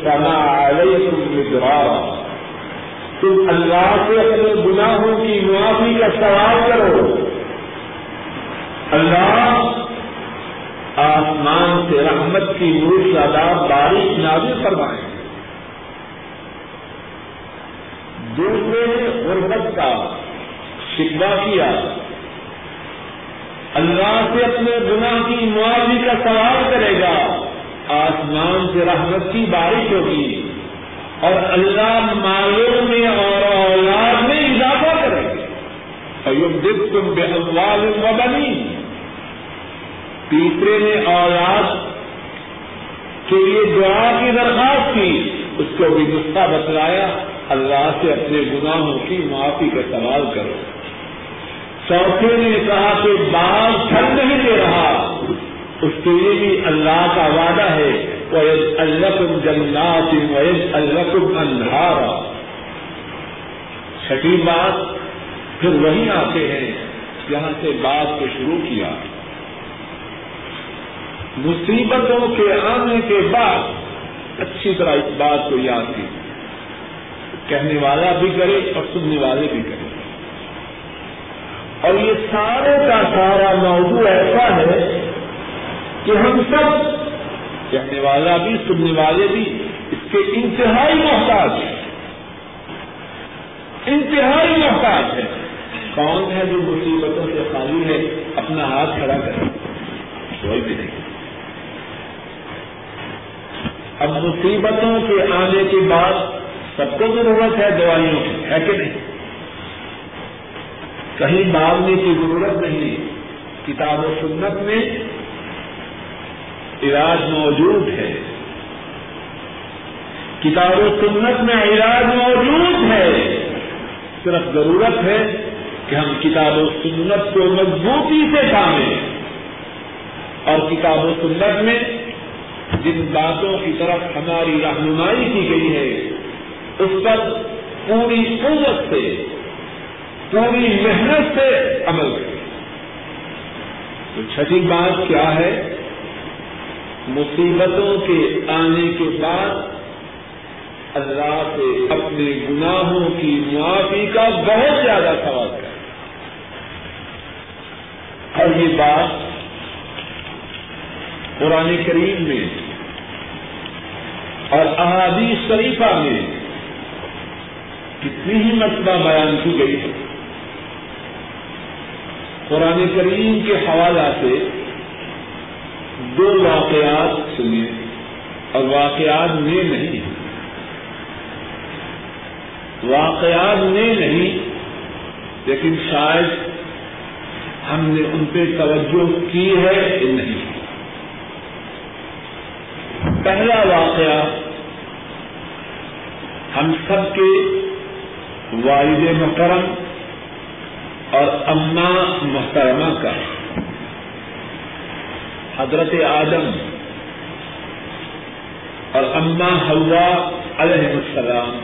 سنا علیہ تم تم اللہ سے اپنے گناہوں کی معافی کا سوال کرو۔ اللہ آسمان سے رحمت کی نور شاداب بارش نازل فرمائے۔ دوسرے نے غربت کا شکوا کیا۔ اللہ سے اپنے گناہ کی معافی کا سوال کرے گا۔ آسمان سے رحمت کی بارش ہوگی اور اللہ مالوں میں اور اولاد میں اضافہ کرے۔ گا ایوب تم بے اموال و بنی تیسرے نے اولاد کے لیے دعا کی درخواست کی، اس کو بھی نسخہ بتلایا۔ اللہ سے اپنے گناہوں کی معافی کا سوال کرو۔ چوتھے نے کہا کہ باغ پھل نہیں دے رہا۔ اس کے لیے بھی اللہ کا وعدہ ہے۔ ویز الکم جنات ویز الکم انہارا چھٹی بات پھر وہیں آتے ہیں جہاں سے بات کو شروع کیا۔ مصیبتوں کے آنے کے بعد اچھی طرح اس بات کو یاد کی کہنے والا بھی کرے اور سننے والے بھی کرے۔ اور یہ سارے کا سارا موضوع ایسا ہے کہ ہم سب کہنے والا بھی، سننے والے بھی اس کے انتہائی محتاج ہیں۔ انتہائی محتاج ہے کون ہے جو مصیبتوں سے خالی ہے؟ اپنا ہاتھ کھڑا کرے کوئی بھی نہیں۔ اب مصیبتوں کے آنے کے بعد سب کو ضرورت ہے دوائیوں کی، ہے کہ نہیں؟ کہیں مانگنے کی ضرورت نہیں۔ کتاب و سنت میں علاج موجود ہے۔ کتاب و سنت میں علاج موجود ہے۔ صرف ضرورت ہے کہ ہم کتاب و سنت کو مضبوطی سے پائیں اور کتاب و سنت میں جن باتوں کی طرف ہماری رہنمائی کی گئی ہے اس پر پوری قوت سے، پوری محنت سے عمل کریں۔ تو چھٹی بات کیا ہے؟ مصیبتوں کے آنے کے بعد اللہ سے اپنے گناہوں کی معافی کا بہت زیادہ سوال کریں۔ اور یہ بات قرآن کریم میں اور احادیث شریفہ میں کتنی ہی مرتبہ بیان کی گئی ہے۔ قرآن کریم کے حوالہ سے دو واقعات سنیے اور واقعات میں نہیں۔ واقعات میں نہیں، لیکن شاید ہم نے ان پہ توجہ کی ہے یا نہیں۔ پہلا واقعہ، ہم سب کے والد محترم اور اما محترمہ کا حضرت آدم اور اما حوا علیہ السلام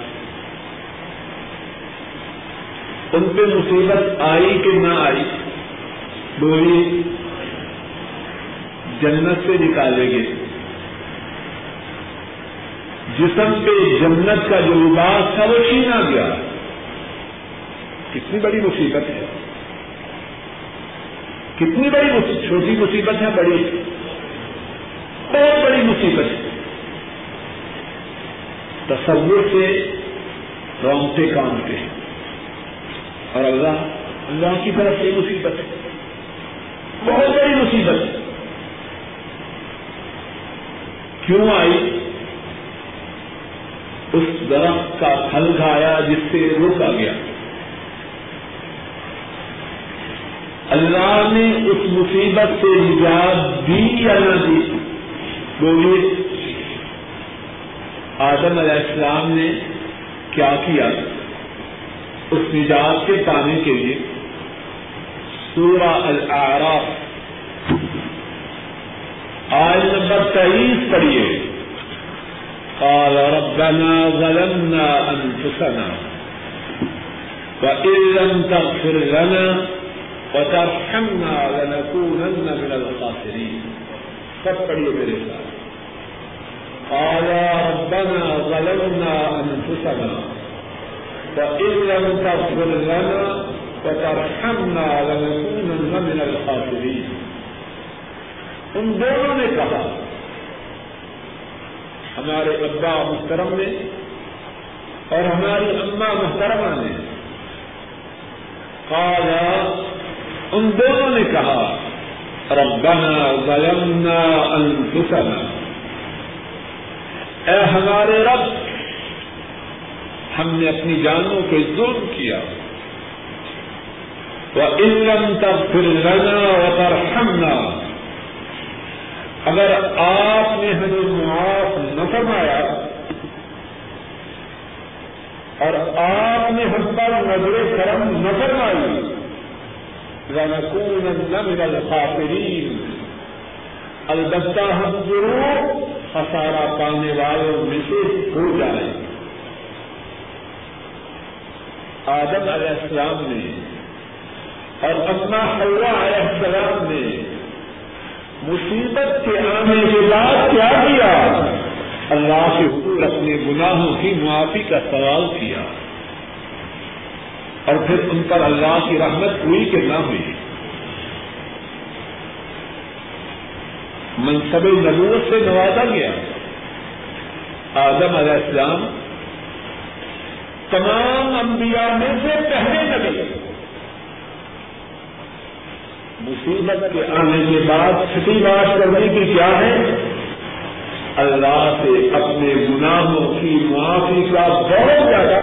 ان پہ مصیبت آئی کہ نہ آئی بولی جنت سے نکالے گے جسم پہ جنت کا جو لباس تھا وہ چھینا گیا۔ کتنی بڑی مصیبت ہے۔ کتنی بڑی چھوٹی مصیبت ہے، بڑی۔ بہت بڑی مصیبت ہے۔ تصور سے رونگتے کامتے ہیں اور اللہ اللہ کی طرف سے مصیبت ہے۔ بہت بڑی مصیبت۔ ہے کیوں آئی؟ اس درخت کا پھل کھایا جس سے روکا گیا۔ اللہ نے اس مصیبت سے نجات دی یا نہ دی؟ بولیے، آدم علیہ السلام نے کیا کیا؟ اس نجات کے پانے کے لیے۔ سورہ الاعراف۔ آج نمبر تیئیس پڑھیے۔ قال ربنا ظلمنا انفسنا وإن لم تغفر لنا وترحمنا لنكونن من الخاسرين. سب پڑھیے میرے ساتھ. قال ربنا ظلمنا انفسنا وإن لم تغفر لنا وترحمنا لنكونن من الخاسرين. ان دونوں نے کہا، ہمارے ابا محترم نے اور ہماری اما محترمہ نے قال ان دونوں نے کہا، ربنا ظلمنا انفسنا۔ اے ہمارے رب، ہم نے اپنی جانوں پہ ظلم کیا۔ وَإِن تَغْفِرْ لَنَا وَتَرْحَمْنَا۔ اگر آپ نے ہمیں معاف نہ فرمایا اور آپ نے ہم پر نظر کرم نہ فرمائی لَنَكُونَنَّ مِنَ الْخَاسِرِينَ البتہ ہم ضرور خسارہ پانے والوں میں سے ہو جائیں آدم علیہ السلام نے اور اپنا حوا علیہ السلام نے مصیبت کے آنے کے بعد کیا کیا؟ اللہ کے حضور اپنے گناہوں کی معافی کا سوال کیا۔ اور پھر ان پر اللہ کی رحمت ہوئی کہ نہ ہوئی۔ منصب نبوت سے نوازا گیا۔ آدم علیہ السلام تمام انبیاء میں سے پہلے نبی۔ مصیبت کے آنے کے بعد چھٹی بات کرنے کی کیا ہے؟ اللہ سے اپنے گناہوں کی معافی کا بہت زیادہ